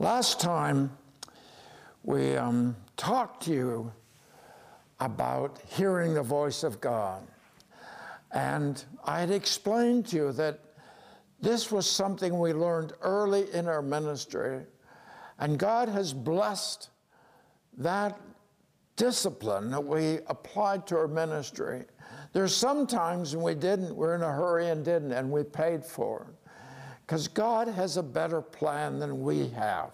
Last time we um, talked to you about hearing the voice of God. And I had explained to you that this was something we learned early in our ministry, and God has blessed that discipline that we applied to our ministry. There's some times when we didn't, we're in a hurry and didn't, and we paid for it. Because God has a better plan than we have.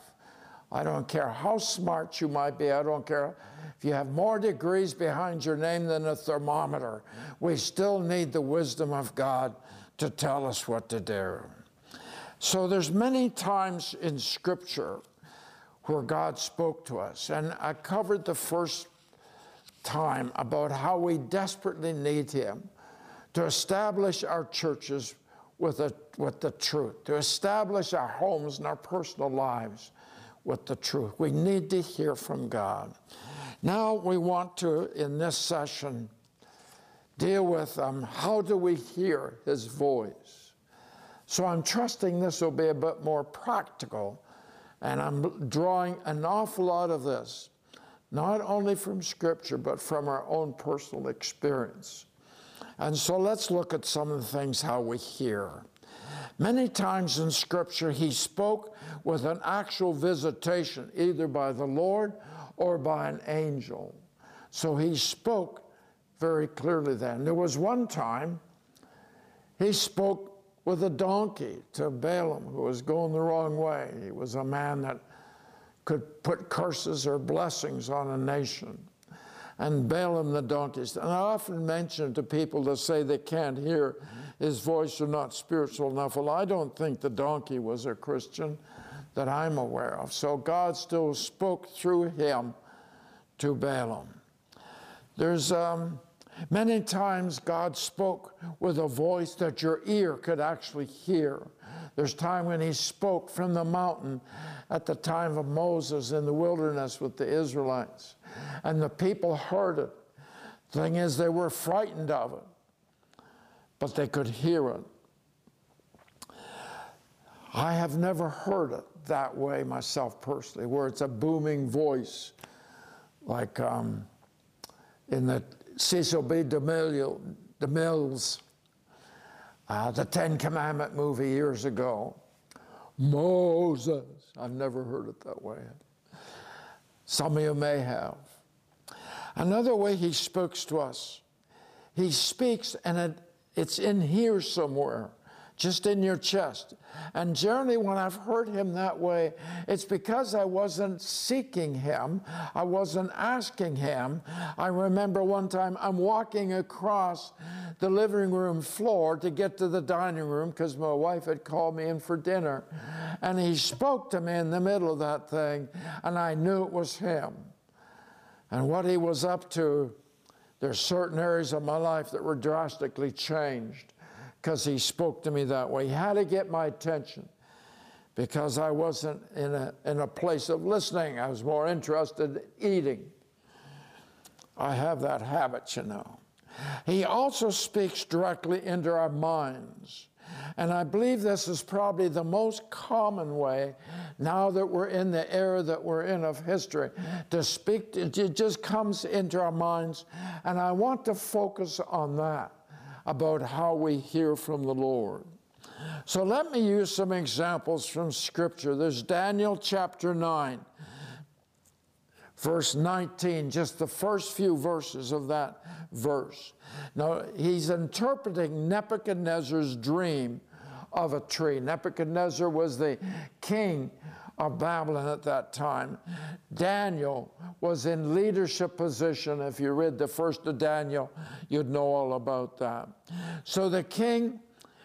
I don't care how smart you might be, I don't care if you have more degrees behind your name than a thermometer. We still need the wisdom of God to tell us what to do. So there's many times in Scripture where God spoke to us, and I covered the first time about how we desperately need Him to establish our churches with, a, with the truth, to establish our homes and our personal lives with the truth. We need to hear from God. Now we want to, in this session, deal with um, how do we hear His voice. So I'm trusting this will be a bit more practical, and I'm drawing an awful lot of this not only from Scripture, but from our own personal experience. And so let's look at some of the things how we hear. Many times in Scripture, he spoke with an actual visitation, either by the Lord or by an angel. So he spoke very clearly then. There was one time he spoke with a donkey to Balaam, who was going the wrong way. He was a man that could put curses or blessings on a nation. And Balaam the donkey. And I often mention to people that say they can't hear his voice or not spiritual enough. Well, I don't think the donkey was a Christian that I'm aware of. So God still spoke through him to Balaam. There's um, many times God spoke with a voice that your ear could actually hear. There's time when he spoke from the mountain at the time of Moses in the wilderness with the Israelites. And the people heard it. Thing is, they were frightened of it, but they could hear it. I have never heard it that way myself personally, where it's a booming voice, like um, in the Cecil B. DeMille, DeMille's uh, the Ten Commandment movie years ago. Moses. I've never heard it that way. Some of you may have. Another way he speaks to us, he speaks and it, it's in here somewhere just in your chest. And generally, when I've heard him that way, it's because I wasn't seeking him, I wasn't asking him. I remember one time I'm walking across the living room floor to get to the dining room because my wife had called me in for dinner. And he spoke to me in the middle of that thing, and I knew it was him. And what he was up to, there's certain areas of my life that were drastically changed because he spoke to me that way. He had to get my attention because I wasn't in a, in a place of listening. I was more interested in eating. I have that habit, you know. He also speaks directly into our minds. And I believe this is probably the most common way now that we're in the era that we're in of history to speak, it just comes into our minds. And I want to focus on that about how we hear from the Lord. So let me use some examples from Scripture. There's Daniel chapter 9, verse 19, just the first few verses of that verse. Now, he's interpreting Nebuchadnezzar's dream of a tree. Nebuchadnezzar was the king of Babylon at that time. Daniel was in leadership position. If you read the first of Daniel, you'd know all about that. So the king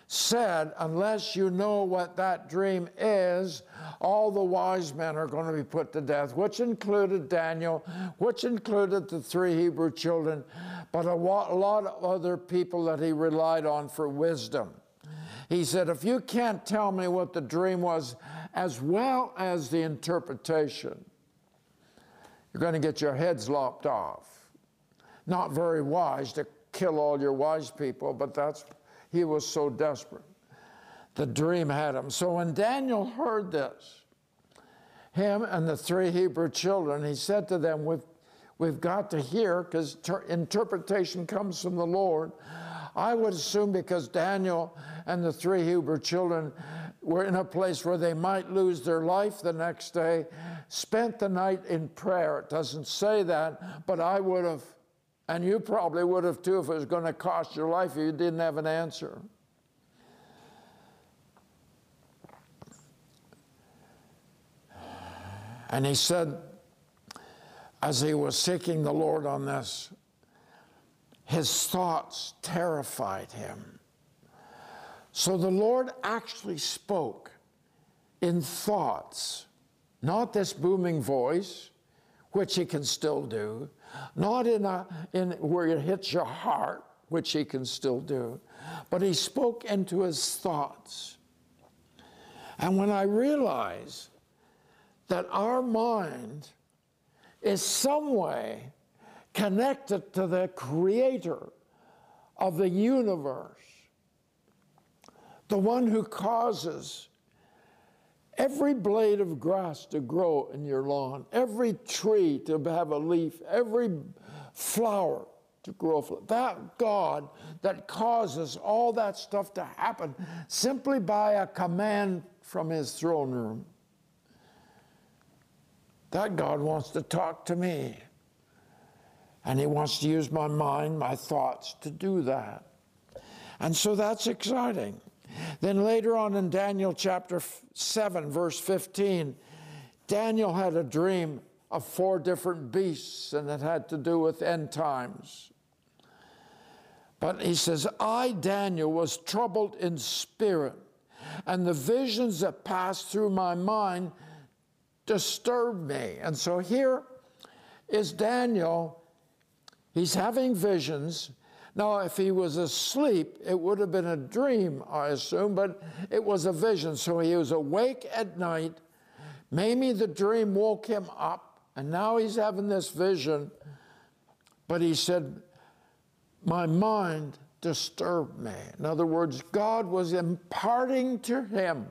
said, Unless you know what that dream is, all the wise men are going to be put to death, which included Daniel, which included the three Hebrew children, but a lot of other people that he relied on for wisdom. He said, If you can't tell me what the dream was, as well as the interpretation, you're going to get your heads lopped off. Not very wise to kill all your wise people, but that's, he was so desperate. The dream had him. So when Daniel heard this, him and the three Hebrew children, he said to them, We've, we've got to hear, because ter- interpretation comes from the Lord. I would assume because Daniel and the three Hebrew children were in a place where they might lose their life the next day, spent the night in prayer. It doesn't say that, but I would have, and you probably would have too if it was going to cost your life if you didn't have an answer. And he said, as he was seeking the Lord on this, his thoughts terrified him. So the Lord actually spoke in thoughts, not this booming voice, which he can still do, not in, a, in where it hits your heart, which he can still do, but he spoke into his thoughts. And when I realize that our mind is some way connected to the creator of the universe, the one who causes every blade of grass to grow in your lawn, every tree to have a leaf, every flower to grow. That God that causes all that stuff to happen simply by a command from his throne room. That God wants to talk to me. And He wants to use my mind, my thoughts to do that. And so that's exciting. Then later on in Daniel chapter 7, verse 15, Daniel had a dream of four different beasts, and it had to do with end times. But he says, I, Daniel, was troubled in spirit, and the visions that passed through my mind disturbed me. And so here is Daniel. He's having visions. Now, if he was asleep, it would have been a dream, I assume, but it was a vision. So he was awake at night. Maybe the dream woke him up, and now he's having this vision. But he said, My mind disturbed me. In other words, God was imparting to him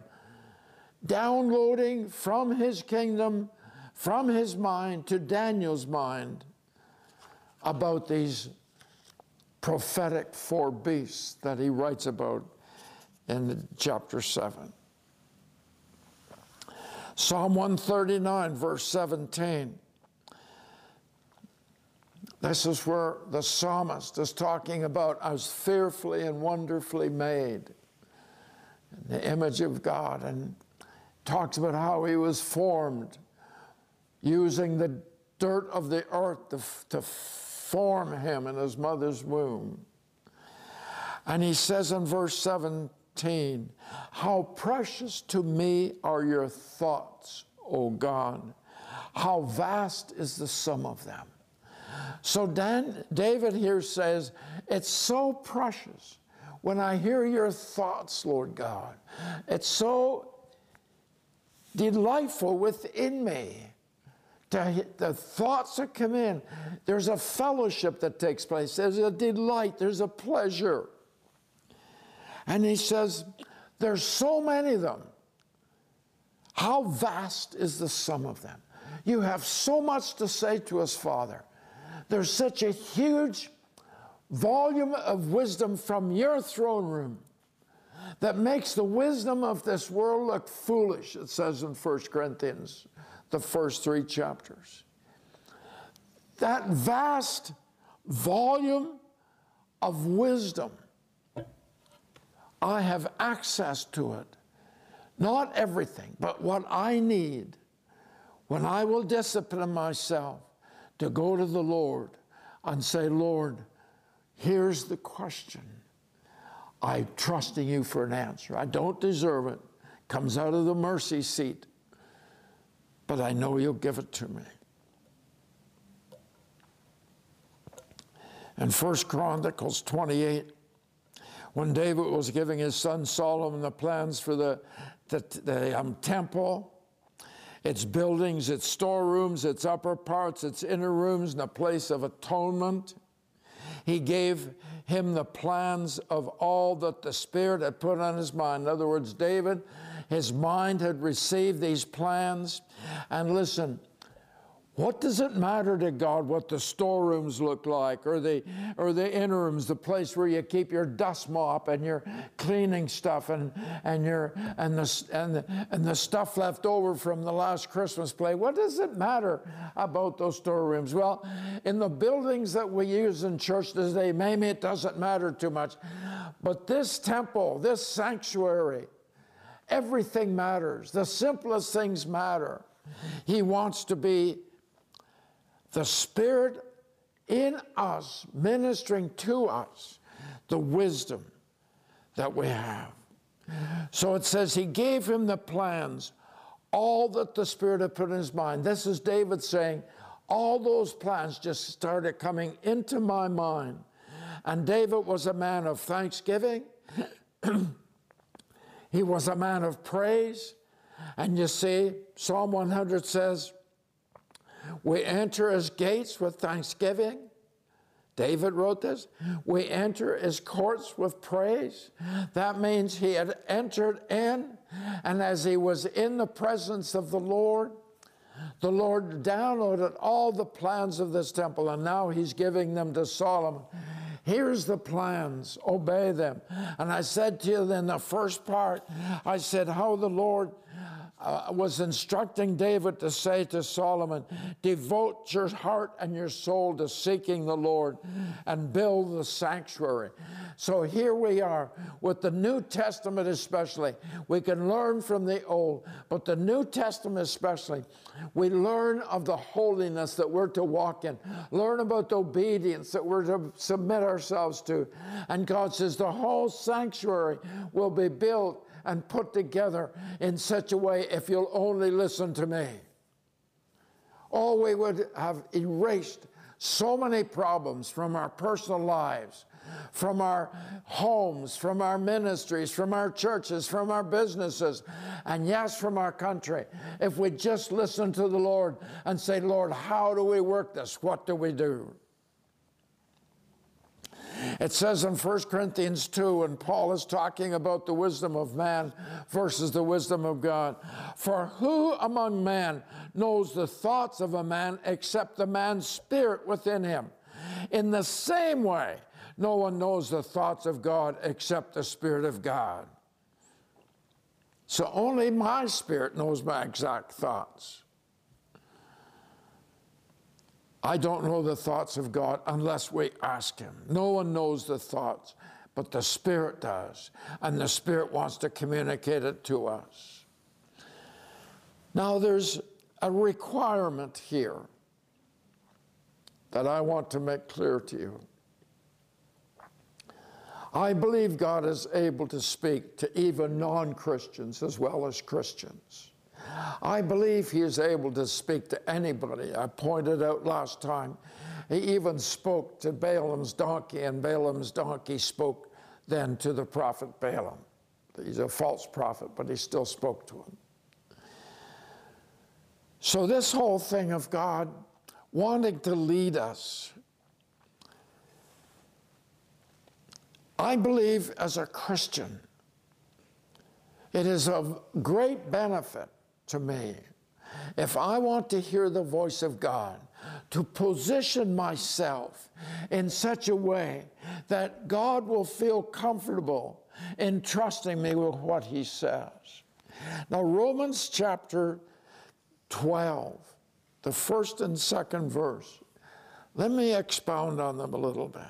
downloading from his kingdom, from his mind to Daniel's mind about these prophetic four beasts that he writes about in chapter 7. Psalm 139, verse 17. This is where the psalmist is talking about, I was fearfully and wonderfully made in the image of God. And talks about how he was formed using the dirt of the earth to, to form him in his mother's womb. And he says in verse 17, How precious to me are your thoughts, O God. How vast is the sum of them. So Dan, David here says, It's so precious when I hear your thoughts, Lord God. It's so delightful within me. To, the thoughts that come in, there's a fellowship that takes place, there's a delight, there's a pleasure. And he says, There's so many of them. How vast is the sum of them? You have so much to say to us, Father. There's such a huge volume of wisdom from your throne room that makes the wisdom of this world look foolish, it says in 1 Corinthians, the first three chapters. That vast volume of wisdom, I have access to it. Not everything, but what I need when I will discipline myself to go to the Lord and say, Lord, here's the question. I'm trusting you for an answer. I don't deserve it. Comes out of the mercy seat. But I know you'll give it to me. In 1 Chronicles 28, when David was giving his son Solomon the plans for the, the, the um, temple, its buildings, its storerooms, its upper parts, its inner rooms, and a place of atonement, he gave him the plans of all that the Spirit had put on his mind. In other words, David, His mind had received these plans. And listen, what does it matter to God what the storerooms look like or the, or the interims, the place where you keep your dust mop and your cleaning stuff and, and, your, and, the, and, the, and the stuff left over from the last Christmas play? What does it matter about those storerooms? Well, in the buildings that we use in church today, maybe it doesn't matter too much. But this temple, this sanctuary, everything matters. The simplest things matter. He wants to be the Spirit in us, ministering to us the wisdom that we have. So it says, He gave him the plans, all that the Spirit had put in his mind. This is David saying, all those plans just started coming into my mind. And David was a man of thanksgiving. he was a man of praise. And you see, Psalm 100 says, we enter his gates with thanksgiving. David wrote this. We enter his courts with praise. That means he had entered in, and as he was in the presence of the Lord, the Lord downloaded all the plans of this temple, and now he's giving them to Solomon. Here's the plans, obey them. And I said to you in the first part, I said, How the Lord uh, was instructing David to say to Solomon, Devote your heart and your soul to seeking the Lord and build the sanctuary. So here we are with the New Testament, especially. We can learn from the Old, but the New Testament, especially, we learn of the holiness that we're to walk in, learn about the obedience that we're to submit ourselves to. And God says the whole sanctuary will be built and put together in such a way if you'll only listen to me. Oh, we would have erased so many problems from our personal lives, from our homes, from our ministries, from our churches, from our businesses, and yes, from our country. If we just listen to the Lord and say, Lord, how do we work this? What do we do? It says in 1 Corinthians 2, and Paul is talking about the wisdom of man versus the wisdom of God. For who among men knows the thoughts of a man except the man's spirit within him? In the same way, no one knows the thoughts of God except the Spirit of God. So only my spirit knows my exact thoughts. I don't know the thoughts of God unless we ask Him. No one knows the thoughts, but the Spirit does. And the Spirit wants to communicate it to us. Now, there's a requirement here that I want to make clear to you. I believe God is able to speak to even non Christians as well as Christians. I believe he is able to speak to anybody. I pointed out last time, he even spoke to Balaam's donkey, and Balaam's donkey spoke then to the prophet Balaam. He's a false prophet, but he still spoke to him. So, this whole thing of God wanting to lead us, I believe as a Christian, it is of great benefit to me. If I want to hear the voice of God, to position myself in such a way that God will feel comfortable in trusting me with what He says. Now, Romans chapter 12, the first and second verse, let me expound on them a little bit.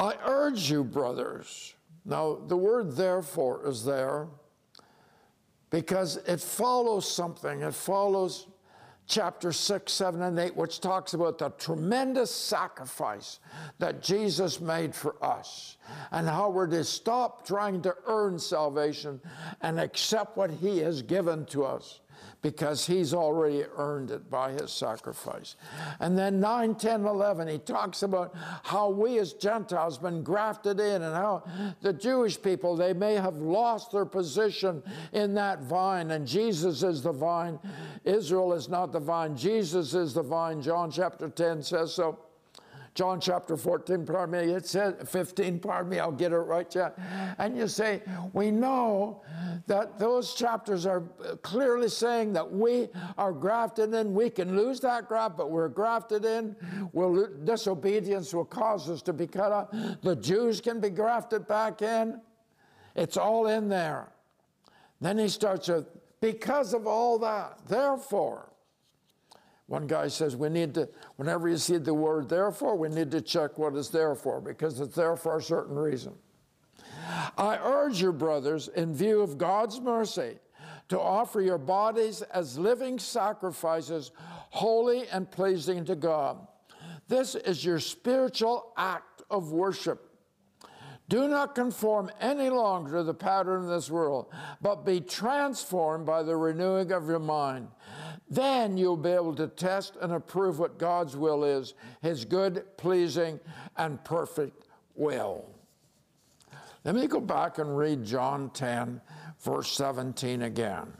I urge you, brothers. Now, the word therefore is there because it follows something. It follows chapter 6, 7, and 8, which talks about the tremendous sacrifice that Jesus made for us and how we're to stop trying to earn salvation and accept what He has given to us because he's already earned it by his sacrifice. And then 9, 10, 11, he talks about how we as Gentiles been grafted in and how the Jewish people, they may have lost their position in that vine and Jesus is the vine. Israel is not the vine. Jesus is the vine. John chapter 10 says so. John chapter 14, pardon me, it says 15, pardon me, I'll get it right, yeah. And you say, we know that those chapters are clearly saying that we are grafted in. We can lose that graft, but we're grafted in. Will disobedience will cause us to be cut off. The Jews can be grafted back in. It's all in there. Then he starts with, because of all that, therefore, one guy says we need to, whenever you see the word therefore, we need to check what it's there for because it's there for a certain reason. I urge you, brothers, in view of God's mercy, to offer your bodies as living sacrifices, holy and pleasing to God. This is your spiritual act of worship. Do not conform any longer to the pattern of this world, but be transformed by the renewing of your mind. Then you'll be able to test and approve what God's will is, his good, pleasing, and perfect will. Let me go back and read John 10, verse 17 again.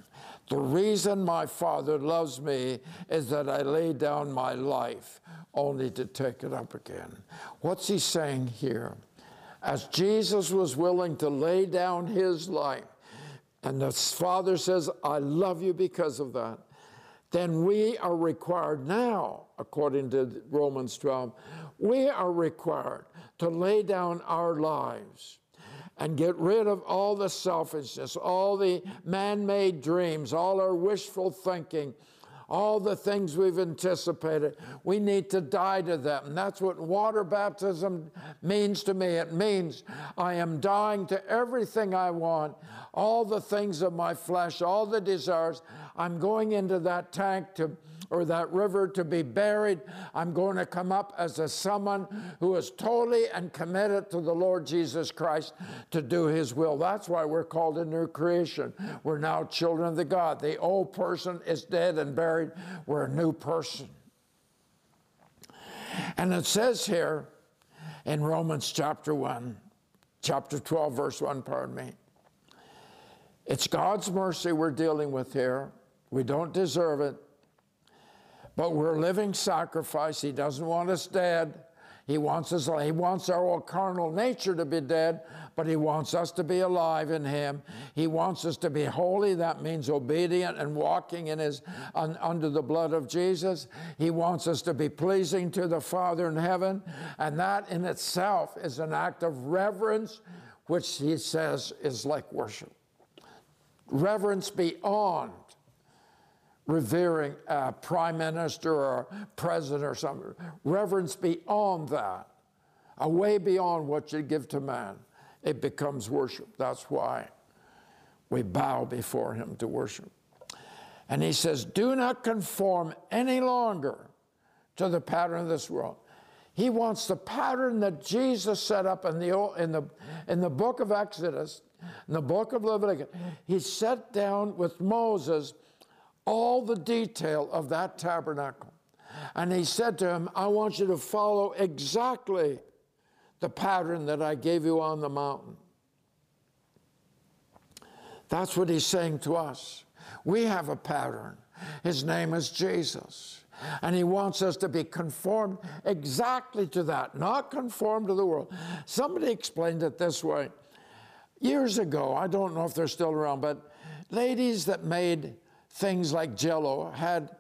The reason my Father loves me is that I lay down my life only to take it up again. What's he saying here? as Jesus was willing to lay down his life, and the Father says, I love you because of that, then we are required now, according to Romans 12, we are required to lay down our lives and get rid of all the selfishness, all the man made dreams, all our wishful thinking all the things we've anticipated. We need to die to them. And that's what water baptism means to me. It means I am dying to everything I want, all the things of my flesh, all the desires. I'm going into that tank to or that river to be buried. I'm going to come up as a someone who is totally and committed to the Lord Jesus Christ to do his will. That's why we're called a new creation. We're now children of the God. The old person is dead and buried. We're a new person. And it says here in Romans chapter 1, chapter 12, verse 1, pardon me. It's God's mercy we're dealing with here. We don't deserve it. But we're living sacrifice. He doesn't want us dead. He wants us, he wants our old carnal nature to be dead, but he wants us to be alive in him. He wants us to be holy. That means obedient and walking in his un, under the blood of Jesus. He wants us to be pleasing to the Father in heaven, and that in itself is an act of reverence, which he says is like worship. Reverence beyond revering a prime minister or president or something. Reverence beyond that, a way beyond what you give to man. It becomes worship. That's why we bow before him to worship. And he says, Do not conform any longer to the pattern of this world. He wants the pattern that Jesus set up in the, in the, in the book of Exodus, in the book of Leviticus. He sat down with Moses all the detail of that tabernacle. And he said to him, I want you to follow exactly the pattern that I gave you on the mountain. That's what he's saying to us. We have a pattern. His name is Jesus. And he wants us to be conformed exactly to that, not conformed to the world. Somebody explained it this way. Years ago, I don't know if they're still around, but ladies that made things like jello had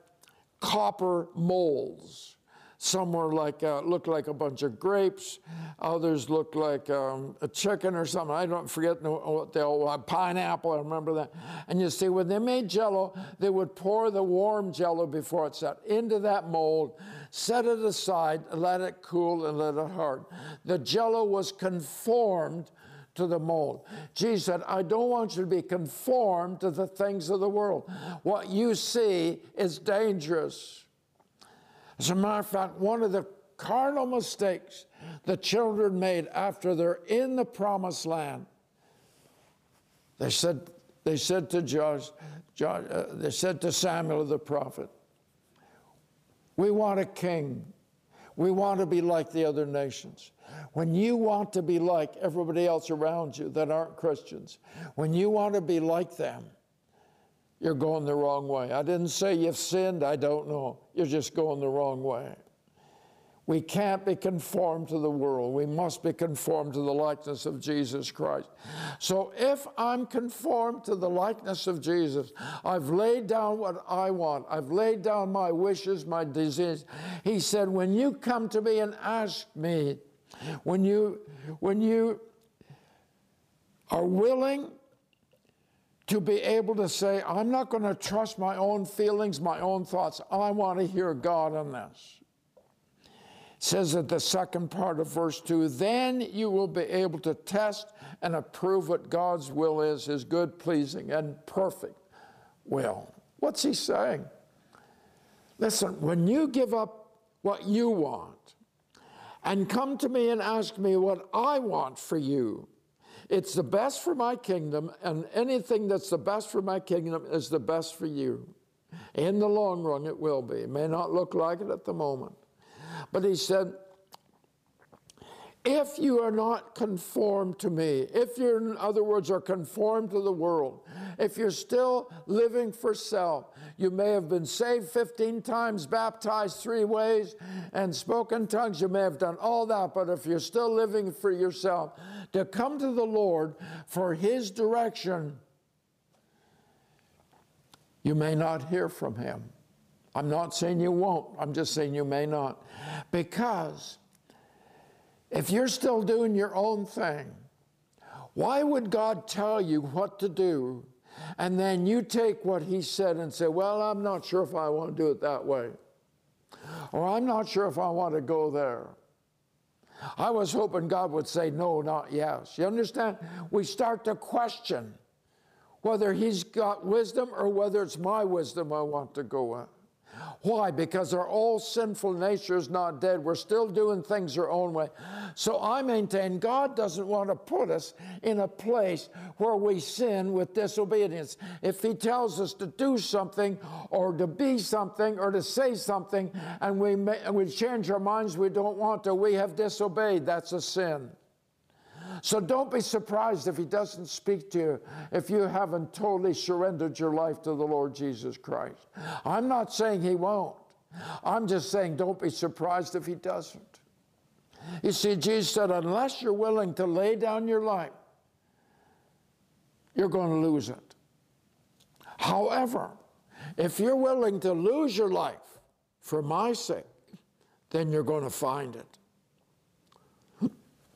copper molds. Some were like, uh, looked like a bunch of grapes. Others looked like um, a chicken or something. I don't forget what they all, uh, pineapple, I remember that. And you see, when they made jello, they would pour the warm jello before it set into that mold, set it aside, let it cool, and let it hard. The jello was conformed to the mold. Jesus said, I don't want you to be conformed to the things of the world. What you see is dangerous. As a matter of fact, one of the cardinal mistakes the children made after they're in the promised land, they said, they said to Josh, Josh uh, they said to Samuel the prophet, we want a king. We want to be like the other nations. When you want to be like everybody else around you that aren't Christians, when you want to be like them, you're going the wrong way. I didn't say you've sinned, I don't know. You're just going the wrong way. We can't be conformed to the world. We must be conformed to the likeness of Jesus Christ. So if I'm conformed to the likeness of Jesus, I've laid down what I want. I've laid down my wishes, my disease. He said, when you come to me and ask me, when you when you are willing to be able to say, I'm not going to trust my own feelings, my own thoughts. I want to hear God on this says at the second part of verse 2 then you will be able to test and approve what God's will is, his good, pleasing, and perfect will. What's he saying? Listen, when you give up what you want and come to me and ask me what I want for you, it's the best for my kingdom, and anything that's the best for my kingdom is the best for you. In the long run, it will be. It may not look like it at the moment. But he said, if you are not conformed to me, if you, in other words, are conformed to the world, if you're still living for self, you may have been saved 15 times, baptized three ways, and spoken tongues, you may have done all that, but if you're still living for yourself, to come to the Lord for His direction, you may not hear from Him. I'm not saying you won't, I'm just saying you may not. Because if you're still doing your own thing, why would God tell you what to do and then you take what He said and say, Well, I'm not sure if I want to do it that way? Or I'm not sure if I want to go there. I was hoping God would say no, not yes. You understand? We start to question whether He's got wisdom or whether it's my wisdom I want to go with. Why? Because our old sinful nature is not dead. We're still doing things our own way. So I maintain God doesn't want to put us in a place where we sin with disobedience. If He tells us to do something or to be something or to say something and we, may, and we change our minds, we don't want to, we have disobeyed. That's a sin. So don't be surprised if he doesn't speak to you if you haven't totally surrendered your life to the Lord Jesus Christ. I'm not saying he won't. I'm just saying don't be surprised if he doesn't. You see, Jesus said, unless you're willing to lay down your life, you're going to lose it. However, if you're willing to lose your life for my sake, then you're going to find it.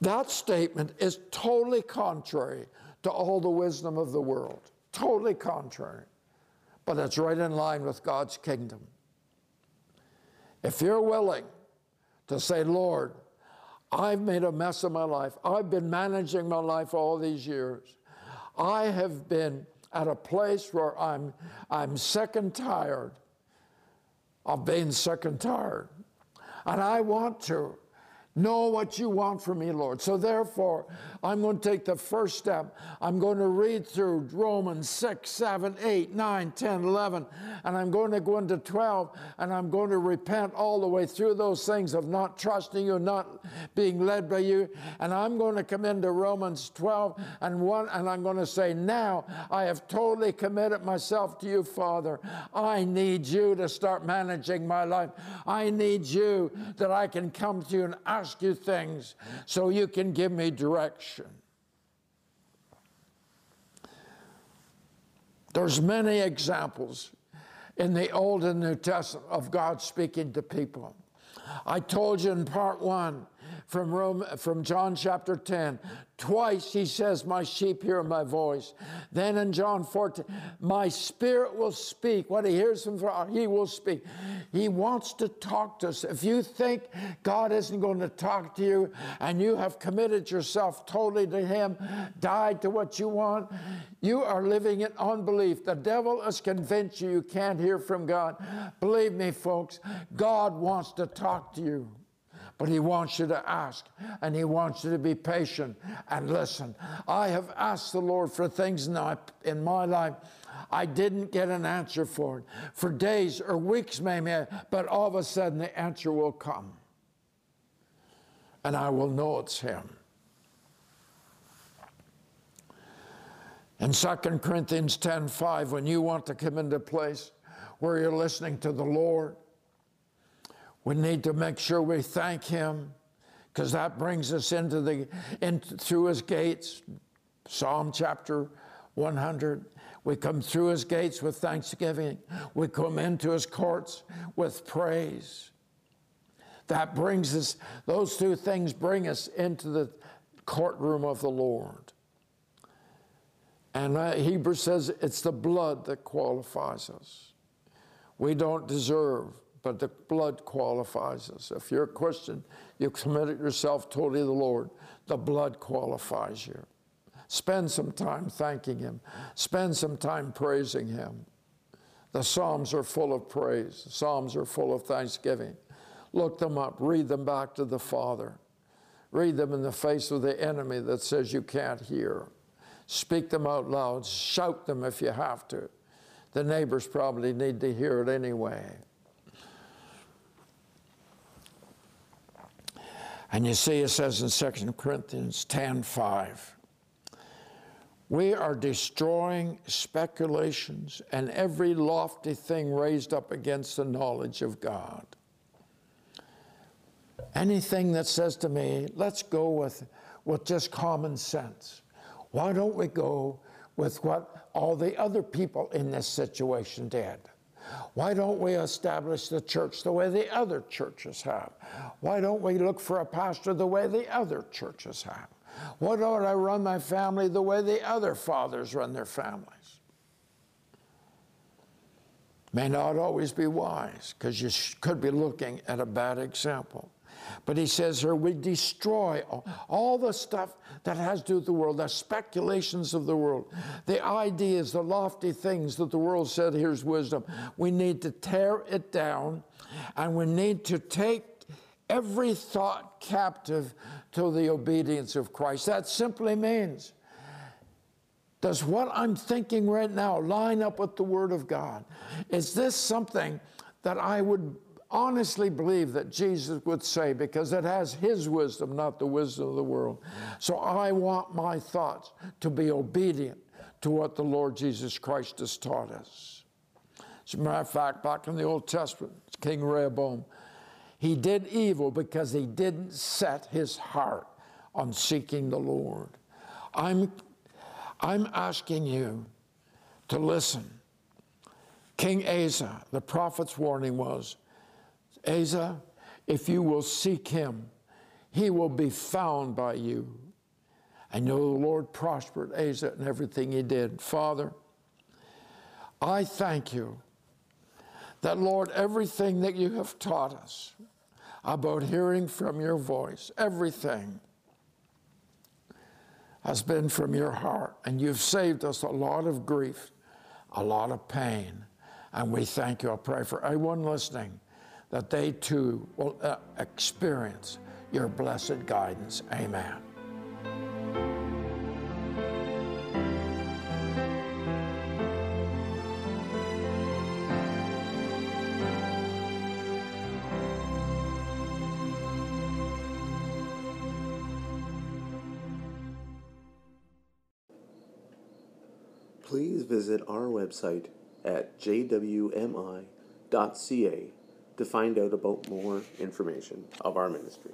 That statement is totally contrary to all the wisdom of the world. Totally contrary. But it's right in line with God's kingdom. If you're willing to say, Lord, I've made a mess of my life, I've been managing my life all these years, I have been at a place where I'm, I'm sick and tired of being sick and tired. And I want to know what you want from me, Lord. So therefore, I'm going to take the first step. I'm going to read through Romans 6, 7, 8, 9, 10, 11, and I'm going to go into 12, and I'm going to repent all the way through those things of not trusting you, not being led by you. And I'm going to come into Romans 12 and 1, and I'm going to say, Now I have totally committed myself to you, Father. I need you to start managing my life. I need you that I can come to you and ask you things so you can give me direction. There's many examples in the Old and New Testament of God speaking to people. I told you in part one from, Rome, from John chapter 10. Twice he says, My sheep hear my voice. Then in John 14, my spirit will speak. What he hears from God, he will speak. He wants to talk to us. If you think God isn't going to talk to you and you have committed yourself totally to him, died to what you want, you are living in unbelief. The devil has convinced you you can't hear from God. Believe me, folks, God wants to talk to you. But he wants you to ask and he wants you to be patient and listen. I have asked the Lord for things in my life. I didn't get an answer for it for days or weeks, maybe, but all of a sudden the answer will come. And I will know it's him. In 2 Corinthians 10 5, when you want to come into a place where you're listening to the Lord, We need to make sure we thank Him because that brings us into the in, through His gates. Psalm chapter 100. We come through His gates with thanksgiving. We come into His courts with praise. That brings us, those two things bring us into the courtroom of the Lord. And uh, Hebrews says it's the blood that qualifies us. We don't deserve, but the blood qualifies us. If you're a Christian, you committed yourself totally to the Lord, the blood qualifies you. Spend some time thanking Him, spend some time praising Him. The Psalms are full of praise, the Psalms are full of thanksgiving. Look them up, read them back to the Father. Read them in the face of the enemy that says you can't hear. Speak them out loud, shout them if you have to. The neighbors probably need to hear it anyway. And you see, it says in 2 Corinthians 10 5, we are destroying speculations and every lofty thing raised up against the knowledge of God. Anything that says to me, let's go with, with just common sense. Why don't we go with what all the other people in this situation did? Why don't we establish the church the way the other churches have? Why don't we look for a pastor the way the other churches have? Why don't I run my family the way the other fathers run their families? May not always be wise because you could be looking at a bad example. But he says here, we destroy all, the stuff that has to do with the world, the speculations of the world, the ideas, the lofty things that the world said, here's wisdom. We need to tear it down and we need to take every thought captive to the obedience of Christ. That simply means does what I'm thinking right now line up with the Word of God? Is this something that I would honestly believe that Jesus would say because it has his wisdom, not the wisdom of the world. So I want my thoughts to be obedient to what the Lord Jesus Christ has taught us. As a matter of fact, back in the Old Testament, King Rehoboam, he did evil because he didn't set his heart on seeking the Lord. I'm, I'm asking you to listen. King Asa, the prophet's warning was, Asa, if you will seek him, he will be found by you. I know the Lord prospered Asa in everything he did. Father, I thank you that, Lord, everything that you have taught us about hearing from your voice, everything has been from your heart. And you've saved us a lot of grief, a lot of pain. And we thank you. I pray for everyone listening that they too will uh, experience your blessed guidance. Amen. Please visit our website at jwmi.ca to find out about more information of our ministry.